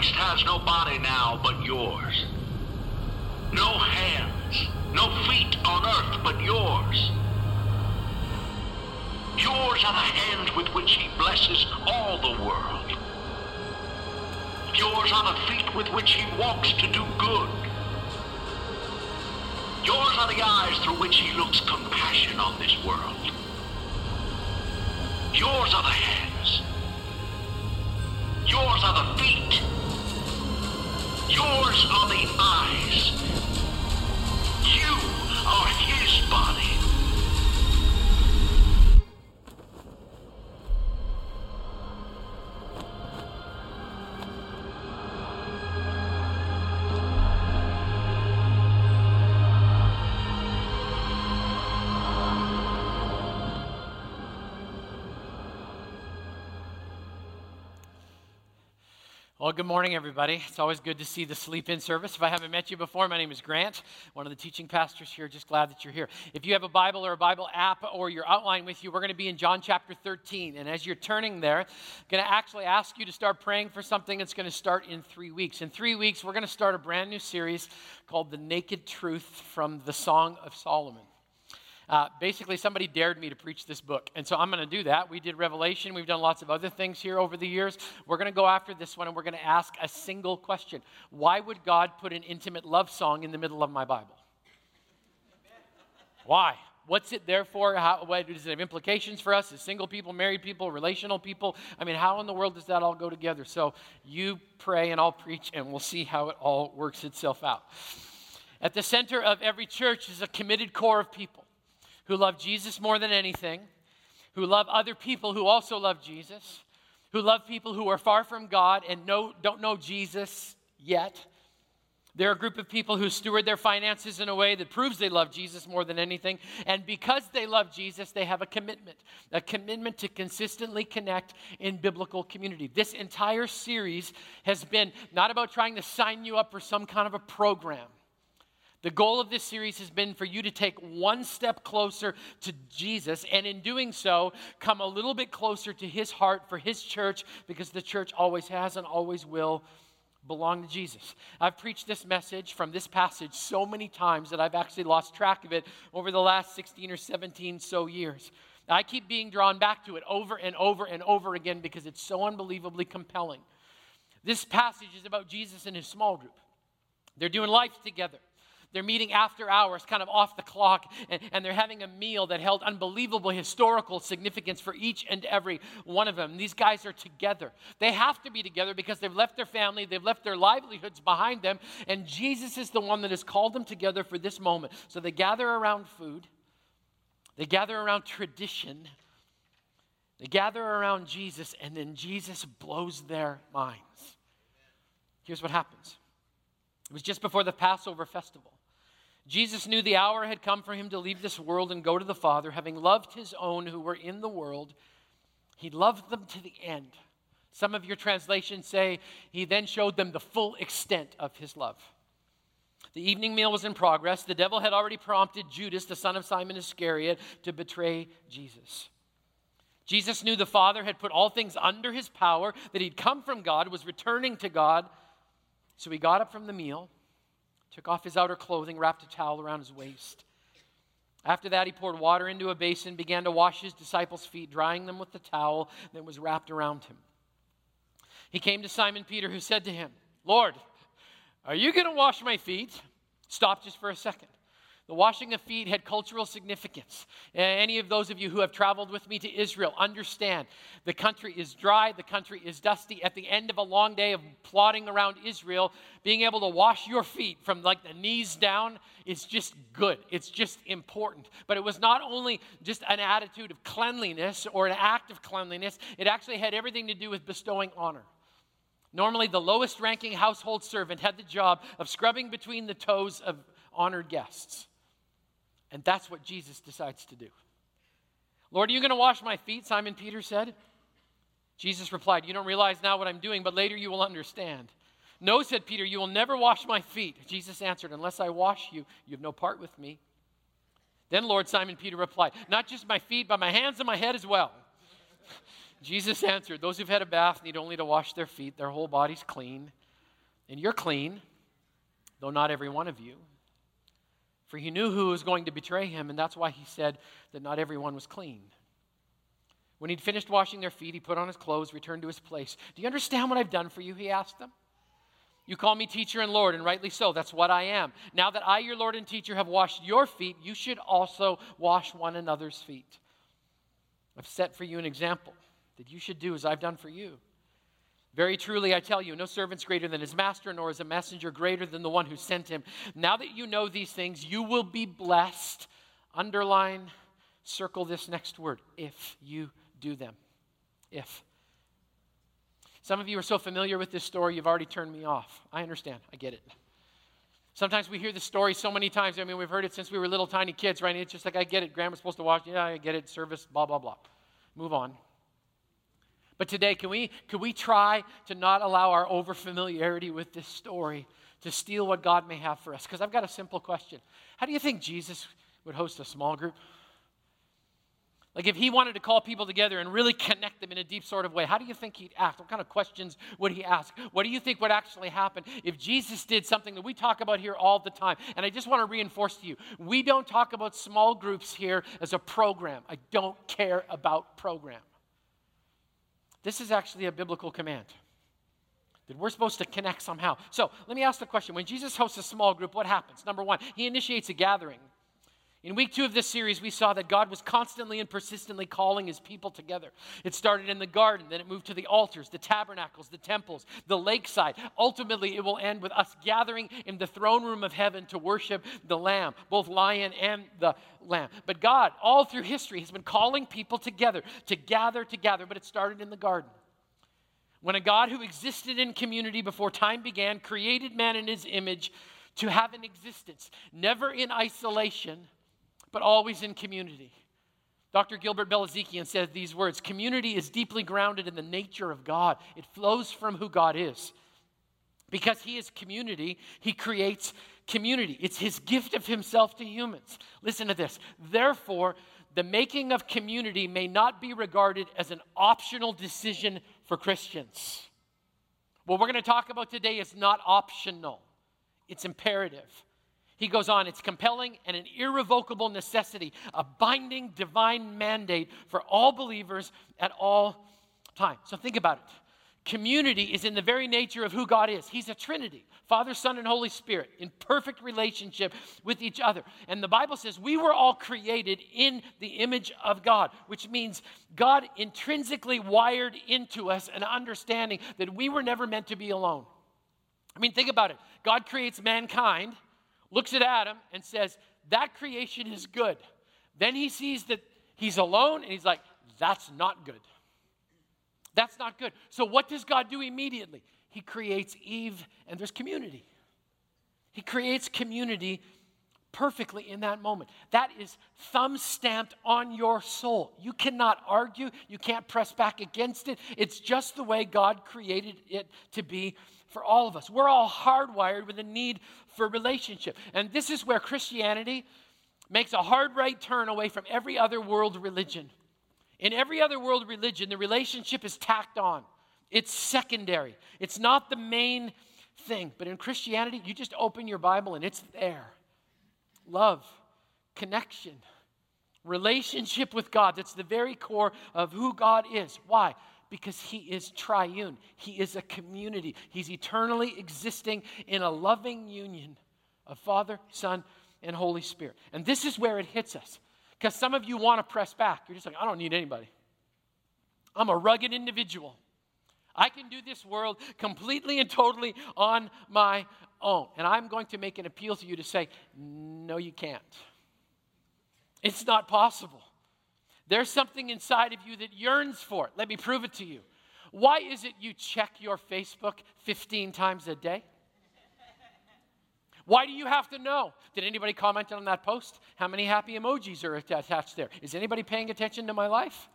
Christ has no body now but yours. No hands, no feet on earth but yours. Yours are the hands with which he blesses all the world. Yours are the feet with which he walks to do good. Yours are the eyes through which he looks compassion on this world. Yours are the hands. Yours are the feet. Yours are the eyes. You are his body. Well, good morning, everybody. It's always good to see the sleep in service. If I haven't met you before, my name is Grant, one of the teaching pastors here. Just glad that you're here. If you have a Bible or a Bible app or your outline with you, we're going to be in John chapter 13. And as you're turning there, I'm going to actually ask you to start praying for something that's going to start in three weeks. In three weeks, we're going to start a brand new series called The Naked Truth from the Song of Solomon. Uh, basically, somebody dared me to preach this book. And so I'm going to do that. We did Revelation. We've done lots of other things here over the years. We're going to go after this one and we're going to ask a single question Why would God put an intimate love song in the middle of my Bible? Why? What's it there for? How, what, does it have implications for us as single people, married people, relational people? I mean, how in the world does that all go together? So you pray and I'll preach and we'll see how it all works itself out. At the center of every church is a committed core of people who love Jesus more than anything, who love other people who also love Jesus, who love people who are far from God and know, don't know Jesus yet. They're a group of people who steward their finances in a way that proves they love Jesus more than anything. And because they love Jesus, they have a commitment a commitment to consistently connect in biblical community. This entire series has been not about trying to sign you up for some kind of a program. The goal of this series has been for you to take one step closer to Jesus, and in doing so, come a little bit closer to his heart for his church, because the church always has and always will belong to Jesus. I've preached this message from this passage so many times that I've actually lost track of it over the last 16 or 17 so years. I keep being drawn back to it over and over and over again because it's so unbelievably compelling. This passage is about Jesus and his small group. They're doing life together. They're meeting after hours, kind of off the clock, and, and, they're having a meal that held unbelievable historical significance for each and every one of them. These guys are together. They have to be together because they've left their family, they've left their livelihoods behind them, and Jesus is the one that has called them together for this moment. So they gather around food, they gather around tradition, they gather around Jesus, and then Jesus blows their minds. Here's what happens. It was just before the Passover festival. Jesus knew the hour had come for him to leave this world and go to the Father, having loved his own who were in the world. He loved them to the end. Some of your translations say he then showed them the full extent of his love. The evening meal was in progress. The devil had already prompted Judas, the son of Simon Iscariot, to betray Jesus. Jesus knew the Father had put all things under his power, that he'd come from God, was returning to God. So he got up from the meal took off his outer clothing, wrapped a towel around his waist. After that, he poured water into a basin, began to wash his disciples' feet, drying them with the towel that was wrapped around him. He came to Simon Peter, who said to him, Lord, are you going to wash my feet? Stop just for a second. The washing of feet had cultural significance. Any of those of you who have traveled with me to Israel understand the country is dry, the country is dusty. At the end of a long day of plodding around Israel, being able to wash your feet from like the knees down is just good. It's just important. But it was not only just an attitude of cleanliness or an act of cleanliness, it actually had everything to do with bestowing honor. Normally, the lowest ranking household servant had the job of scrubbing between the toes of honored guests. And that's what Jesus decides to do. Lord, are you going to wash my feet? Simon Peter said. Jesus replied, You don't realize now what I'm doing, but later you will understand. No, said Peter, you will never wash my feet. Jesus answered, Unless I wash you, you have no part with me. Then Lord Simon Peter replied, Not just my feet, but my hands and my head as well. Jesus answered, Those who've had a bath need only to wash their feet, their whole body's clean. And you're clean, though not every one of you. For he knew who was going to betray him, and that's why he said that not everyone was clean. When he'd finished washing their feet, he put on his clothes, returned to his place. Do you understand what I've done for you? He asked them. You call me teacher and Lord, and rightly so. That's what I am. Now that I, your Lord and teacher, have washed your feet, you should also wash one another's feet. I've set for you an example that you should do as I've done for you. Very truly, I tell you, no servant's greater than his master, nor is a messenger greater than the one who sent him. Now that you know these things, you will be blessed. Underline, circle this next word if you do them. If. Some of you are so familiar with this story, you've already turned me off. I understand. I get it. Sometimes we hear the story so many times. I mean, we've heard it since we were little tiny kids, right? it's just like, I get it. Grandma's supposed to watch. Yeah, I get it. Service, blah, blah, blah. Move on. But today, can we, can we try to not allow our overfamiliarity with this story to steal what God may have for us? Because I've got a simple question. How do you think Jesus would host a small group? Like, if he wanted to call people together and really connect them in a deep sort of way, how do you think he'd ask? What kind of questions would he ask? What do you think would actually happen if Jesus did something that we talk about here all the time? And I just want to reinforce to you we don't talk about small groups here as a program. I don't care about program. This is actually a biblical command that we're supposed to connect somehow. So let me ask the question when Jesus hosts a small group, what happens? Number one, he initiates a gathering. In week two of this series, we saw that God was constantly and persistently calling his people together. It started in the garden, then it moved to the altars, the tabernacles, the temples, the lakeside. Ultimately, it will end with us gathering in the throne room of heaven to worship the Lamb, both lion and the Lamb. But God, all through history, has been calling people together to gather together, but it started in the garden. When a God who existed in community before time began created man in his image to have an existence, never in isolation but always in community. Dr. Gilbert Bilezikian said these words Community is deeply grounded in the nature of God, it flows from who God is. Because He is community, He creates community. It's His gift of Himself to humans. Listen to this. Therefore, the making of community may not be regarded as an optional decision for Christians. What we're going to talk about today is not optional, it's imperative. He goes on, it's compelling and an irrevocable necessity, a binding divine mandate for all believers at all times. So think about it. Community is in the very nature of who God is. He's a Trinity Father, Son, and Holy Spirit in perfect relationship with each other. And the Bible says we were all created in the image of God, which means God intrinsically wired into us an understanding that we were never meant to be alone. I mean, think about it God creates mankind looks at Adam and says, That creation is good. Then he sees that he's alone and he's like, That's not good. That's not good. So, what does God do immediately? He creates Eve, and there's community. He creates community perfectly in that moment. That is thumb stamped on your soul. You cannot argue, you can't press back against it. It's just the way God created it to be for all of us. We're all hardwired with a need for relationship. And this is where Christianity makes a hard right turn away from every other world religion. In every other world religion, the relationship is tacked on, it's secondary, it's not the main thing. But in Christianity, you just open your Bible and it's there love, connection, relationship with God. That's the very core of who God is. Why? Because he is triune. He is a community. He's eternally existing in a loving union of Father, Son, and Holy Spirit. And this is where it hits us. Because some of you want to press back. You're just like, I don't need anybody. I'm a rugged individual. I can do this world completely and totally on my own. And I'm going to make an appeal to you to say, no, you can't. It's not possible. There's something inside of you that yearns for it. Let me prove it to you. Why is it you check your Facebook 15 times a day? Why do you have to know? Did anybody comment on that post? How many happy emojis are attached there? Is anybody paying attention to my life?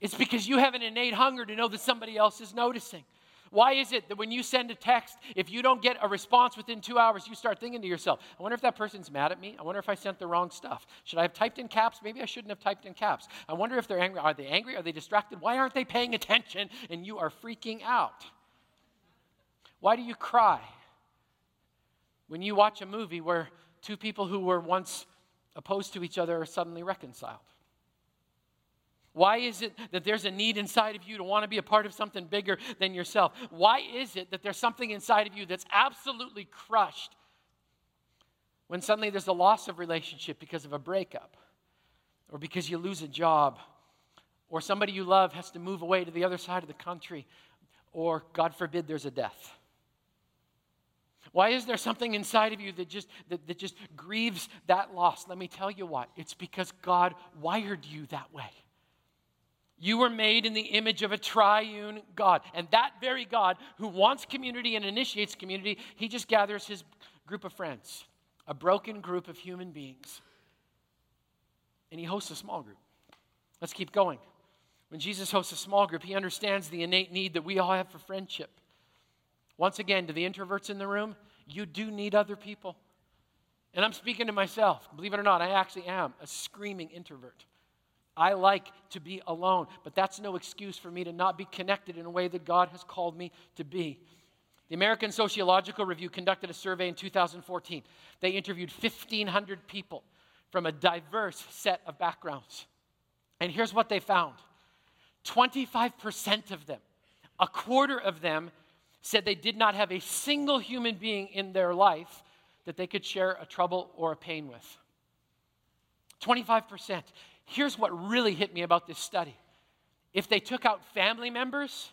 It's because you have an innate hunger to know that somebody else is noticing. Why is it that when you send a text, if you don't get a response within two hours, you start thinking to yourself, I wonder if that person's mad at me? I wonder if I sent the wrong stuff. Should I have typed in caps? Maybe I shouldn't have typed in caps. I wonder if they're angry. Are they angry? Are they distracted? Why aren't they paying attention? And you are freaking out. Why do you cry when you watch a movie where two people who were once opposed to each other are suddenly reconciled? Why is it that there's a need inside of you to want to be a part of something bigger than yourself? Why is it that there's something inside of you that's absolutely crushed when suddenly there's a loss of relationship because of a breakup, or because you lose a job, or somebody you love has to move away to the other side of the country, or God forbid there's a death? Why is there something inside of you that just, that, that just grieves that loss? Let me tell you why. It's because God wired you that way. You were made in the image of a triune God. And that very God who wants community and initiates community, he just gathers his group of friends, a broken group of human beings. And he hosts a small group. Let's keep going. When Jesus hosts a small group, he understands the innate need that we all have for friendship. Once again, to the introverts in the room, you do need other people. And I'm speaking to myself. Believe it or not, I actually am a screaming introvert. I like to be alone, but that's no excuse for me to not be connected in a way that God has called me to be. The American Sociological Review conducted a survey in 2014. They interviewed 1,500 people from a diverse set of backgrounds. And here's what they found 25% of them, a quarter of them, said they did not have a single human being in their life that they could share a trouble or a pain with. 25%. Here's what really hit me about this study if they took out family members,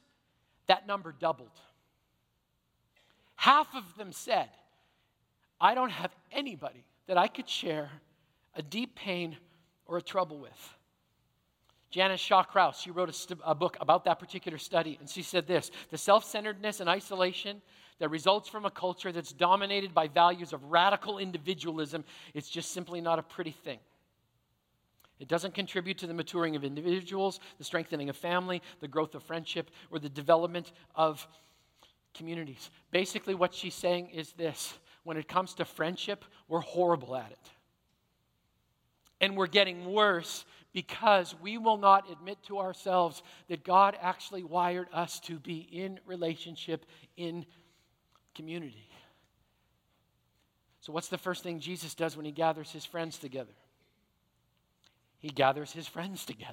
that number doubled. Half of them said, I don't have anybody that I could share a deep pain or a trouble with. Janice Shaw Crouse, she wrote a, st- a, book about that particular study, and she said this The self centeredness and isolation that results from a culture that's dominated by values of radical individualism is just simply not a pretty thing. It doesn't contribute to the maturing of individuals, the strengthening of family, the growth of friendship, or the development of communities. Basically, what she's saying is this when it comes to friendship, we're horrible at it. And we're getting worse because we will not admit to ourselves that God actually wired us to be in relationship, in community. So, what's the first thing Jesus does when he gathers his friends together? He gathers his friends together.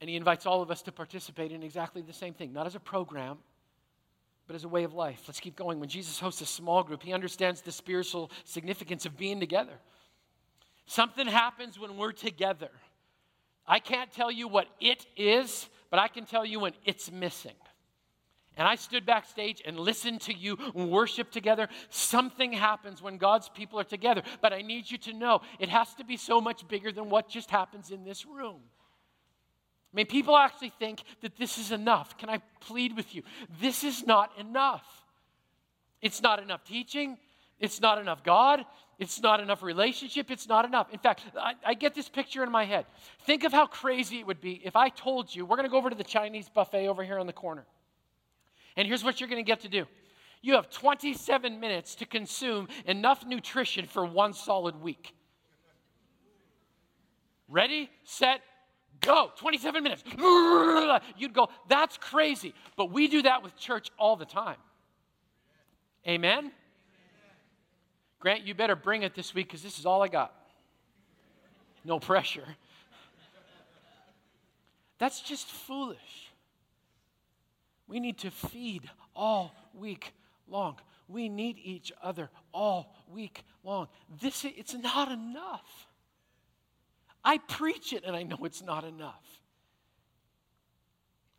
And he invites all of us to participate in exactly the same thing, not as a program, but as a way of life. Let's keep going. When Jesus hosts a small group, he understands the spiritual significance of being together. Something happens when we're together. I can't tell you what it is, but I can tell you when it's missing and I stood backstage and listened to you worship together, something happens when God's people are together. But I need you to know it has to be so much bigger than what just happens in this room. I mean, people actually think that this is enough. Can I plead with you? This is not enough. It's not enough teaching. It's not enough God. It's not enough relationship. It's not enough. In fact, I, I, get this picture in my head. Think of how crazy it would be if I told you, we're going to go over to the Chinese buffet over here on the corner. And here's what you're going to get to do you have 27 minutes to consume enough nutrition for one solid week. Ready, set, go. 27 minutes. You'd go, that's crazy. But we do that with church all the time. Amen? Grant, you better bring it this week because this is all I got. No pressure. That's just foolish. We need to feed all week long. We need each other all week long. This it's not enough. I preach it and I know it's not enough.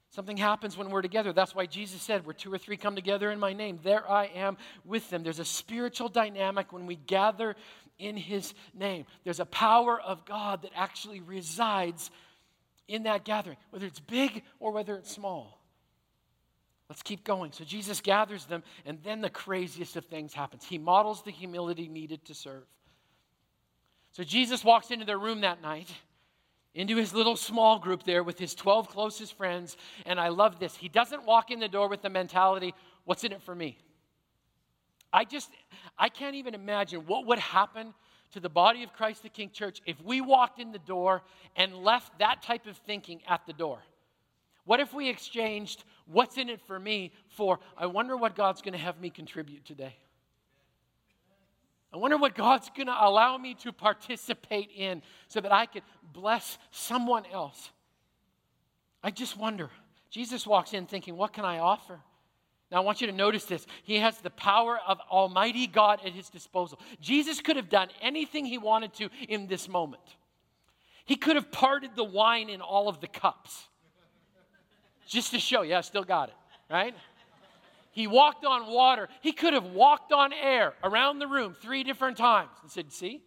Something happens when we're together. That's why Jesus said, Where two or three come together in my name, there I am with them. There's a spiritual dynamic when we gather in his name. There's a power of God that actually resides in that gathering, whether it's big or whether it's small. Let's keep going. So Jesus gathers them, and then the craziest of things happens. He models the humility needed to serve. So Jesus walks into their room that night, into his little small group there with his 12 closest friends, and I love this. He doesn't walk in the door with the mentality, what's in it for me? I just, I can't even imagine what would happen to the body of Christ the King Church if we walked in the door and left that type of thinking at the door. What if we exchanged what's in it for me for I wonder what God's going to have me contribute today? I wonder what God's going to allow me to participate in so that I can bless someone else. I just wonder. Jesus walks in thinking, What can I offer? Now, I want you to notice this. He has the power of Almighty God at his disposal. Jesus could have done anything he wanted to in this moment. He could have parted the wine in all of the cups just to show, yeah, I still got it, right? He walked on water. He could have walked on air around the room three different times and said, See?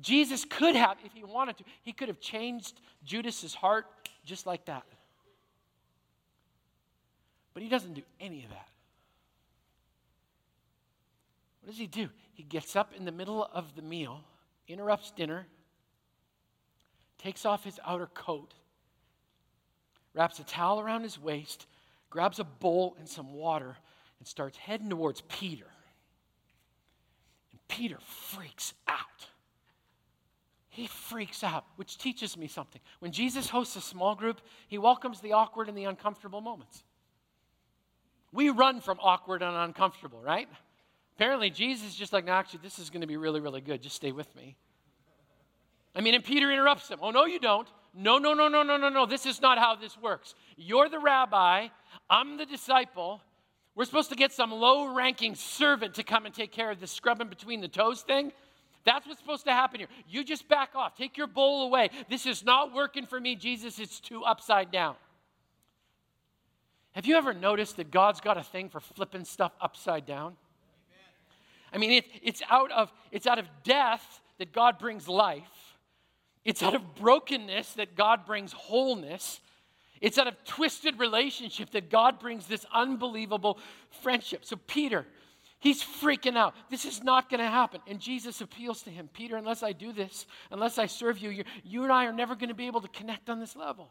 Jesus could have, if he wanted to, he could have changed Judas's heart just like that. But he doesn't do any of that. What does he do? He gets up in the middle of the meal, interrupts dinner, takes off his outer coat, wraps a towel around his waist, grabs a bowl and some water, and starts heading towards Peter. And Peter freaks out. He freaks out, which teaches me something. When Jesus hosts a small group, he welcomes the awkward and the uncomfortable moments. We run from awkward and uncomfortable, right? Apparently, Jesus is just like, no, actually, this is going to be really, really good. Just stay with me. I mean, and Peter interrupts him. Oh, no, you don't. No, no, no, no, no, no, no. This is not how this works. You're the rabbi, I'm the disciple. We're supposed to get some low ranking servant to come and take care of this scrubbing between the toes thing. That's what's supposed to happen here. You just back off, take your bowl away. This is not working for me, Jesus. It's too upside down. Have you ever noticed that God's got a thing for flipping stuff upside down? I mean, it, it's, out of, it's out of death that God brings life. It's out of brokenness that God brings wholeness. It's out of twisted relationship that God brings this unbelievable friendship. So, Peter, he's freaking out. This is not going to happen. And Jesus appeals to him Peter, unless I do this, unless I serve you, you and I are never going to be able to connect on this level.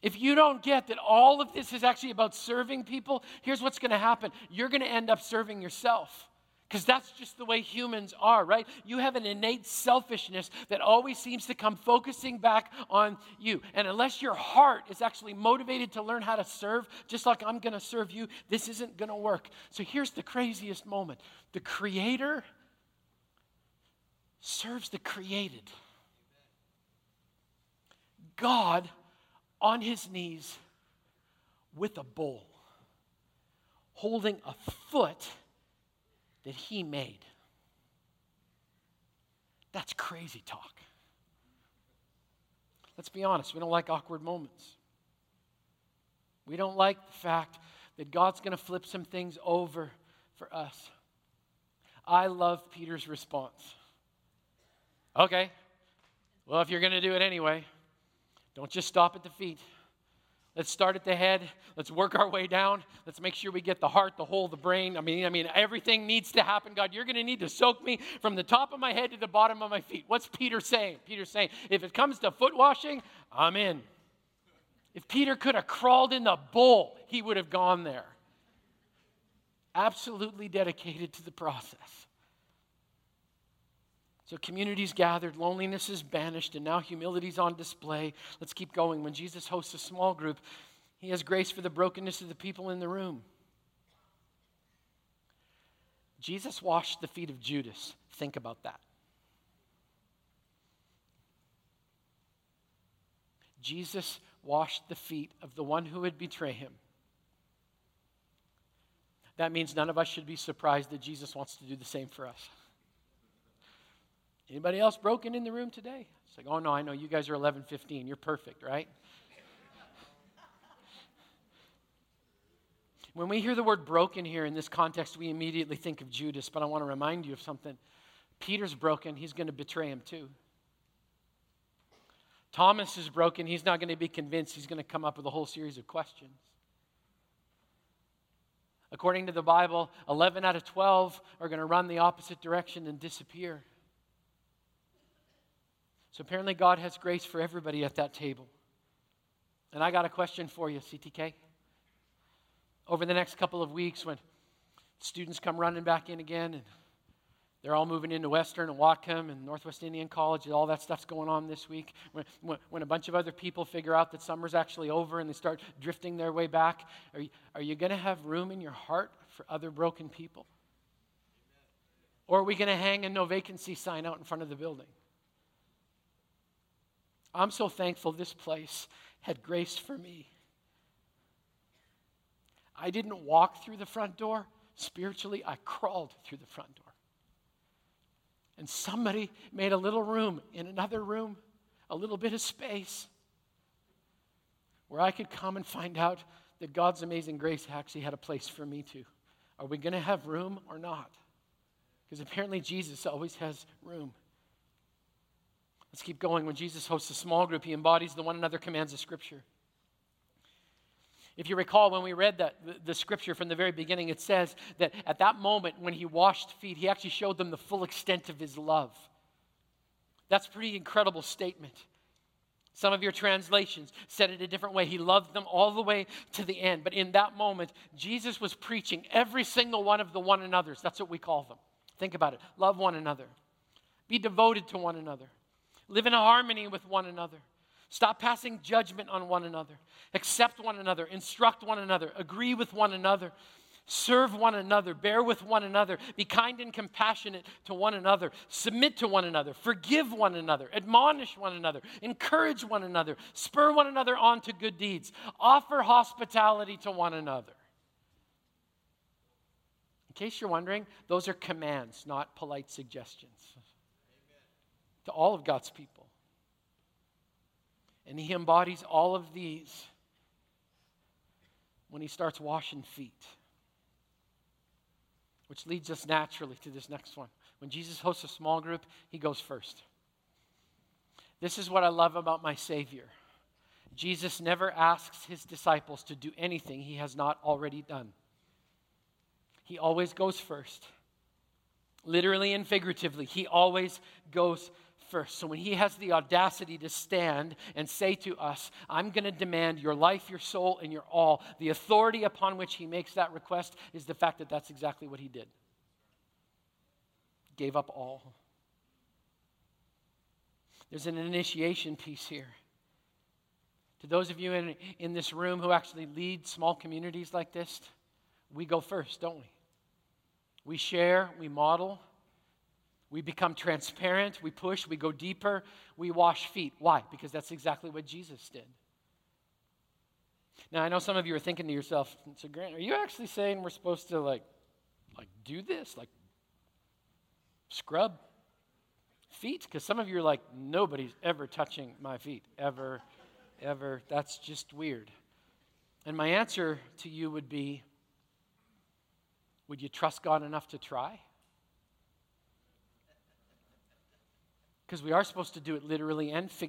If you don't get that all of this is actually about serving people, here's what's going to happen you're going to end up serving yourself. Because that's just the way humans are, right? You have an innate selfishness that always seems to come focusing back on you. And unless your heart is actually motivated to learn how to serve, just like I'm going to serve you, this isn't going to work. So here's the craziest moment the Creator serves the created. God on his knees with a bowl, holding a foot that he made. That's crazy talk. Let's be honest, we don't like awkward moments. We don't like the fact that God's going to flip some things over for us. I love Peter's response. Okay, well, if you're going to do it anyway, don't just stop at the feet. Let's start at the head. Let's work our way down. Let's make sure we get the heart, the whole, the brain. I mean, I mean, everything needs to happen. God, you're going to need to soak me from the top of my head to the bottom of my feet. What's Peter saying? Peter's saying, if it comes to foot washing, I'm in. If Peter could have crawled in the bowl, he would have gone there. Absolutely dedicated to the process. So communities gathered, loneliness is banished, and now humility is on display. Let's keep going. When Jesus hosts a small group, he has grace for the brokenness of the people in the room. Jesus washed the feet of Judas. Think about that. Jesus washed the feet of the one who would betray him. That means none of us should be surprised that Jesus wants to do the same for us. Anybody else broken in the room today? It's like, oh no, I know you guys are 11, 15. You're perfect, right? when we hear the word broken here in this context, we immediately think of Judas, but I want to remind you of something. Peter's broken, he's going to betray him too. Thomas is broken, he's not going to be convinced, he's going to come up with a whole series of questions. According to the Bible, 11 out of 12 are going to run the opposite direction and disappear. So apparently, God has grace for everybody at that table. And I got a question for you, CTK. Over the next couple of weeks, when students come running back in again and They're all moving into Western and Whatcom and Northwest Indian College. and All that stuff's going on this week. When, when, when, a bunch of other people figure out that summer's actually over and they start drifting their way back, are you, are you going to have room in your heart for other broken people? Or are we going to hang a no vacancy sign out in front of the building? I'm so thankful this place had grace for me. I didn't walk through the front door. Spiritually, I crawled through the front door. And somebody made a little room in another room, a little bit of space, where I could come and find out that God's amazing grace actually had a place for me too. Are we going to have room or not? Because apparently Jesus always has room. Let's keep going. When Jesus hosts a small group, he embodies the one another commands of Scripture. If you recall, when we read that, the, the, scripture from the very beginning, it says that at that moment when he washed feet, he actually showed them the full extent of his love. That's a pretty incredible statement. Some of your translations said it a different way. He loved them all the way to the end. But in that moment, Jesus was preaching every single one of the one another's. That's what we call them. Think about it. Love one another. Be devoted to one another. Live in harmony with one another. Stop passing judgment on one another. Accept one another. Instruct one another. Agree with one another. Serve one another. Bear with one another. Be kind and compassionate to one another. Submit to one another. Forgive one another. Admonish one another. Encourage one another. Spur one another on to good deeds. Offer hospitality to one another. In case you're wondering, those are commands, not polite suggestions. To all of God's people. And he embodies all of these when he starts washing feet. Which leads us naturally to this next one. When Jesus hosts a small group, he goes first. This is what I love about my Savior. Jesus never asks his disciples to do anything he has not already done. He always goes first. Literally and figuratively, he always goes first. So when he has the audacity to stand and say to us, I'm going to demand your life, your soul, and your all, the authority upon which he makes that request is the fact that that's exactly what he did. Gave up all. There's an initiation piece here. To those of you in, in this room who actually lead small communities like this, we go first, don't we? We share, we model, we become transparent, we push, we go deeper, we wash feet. Why? Because that's exactly what Jesus did. Now I know some of you are thinking to yourself, so Grant, are you actually saying we're supposed to like like do this? Like scrub feet? Because some of you are like, nobody's ever touching my feet. Ever, ever. That's just weird. And my answer to you would be would you trust God enough to try? Because we are supposed to do it literally and figuratively.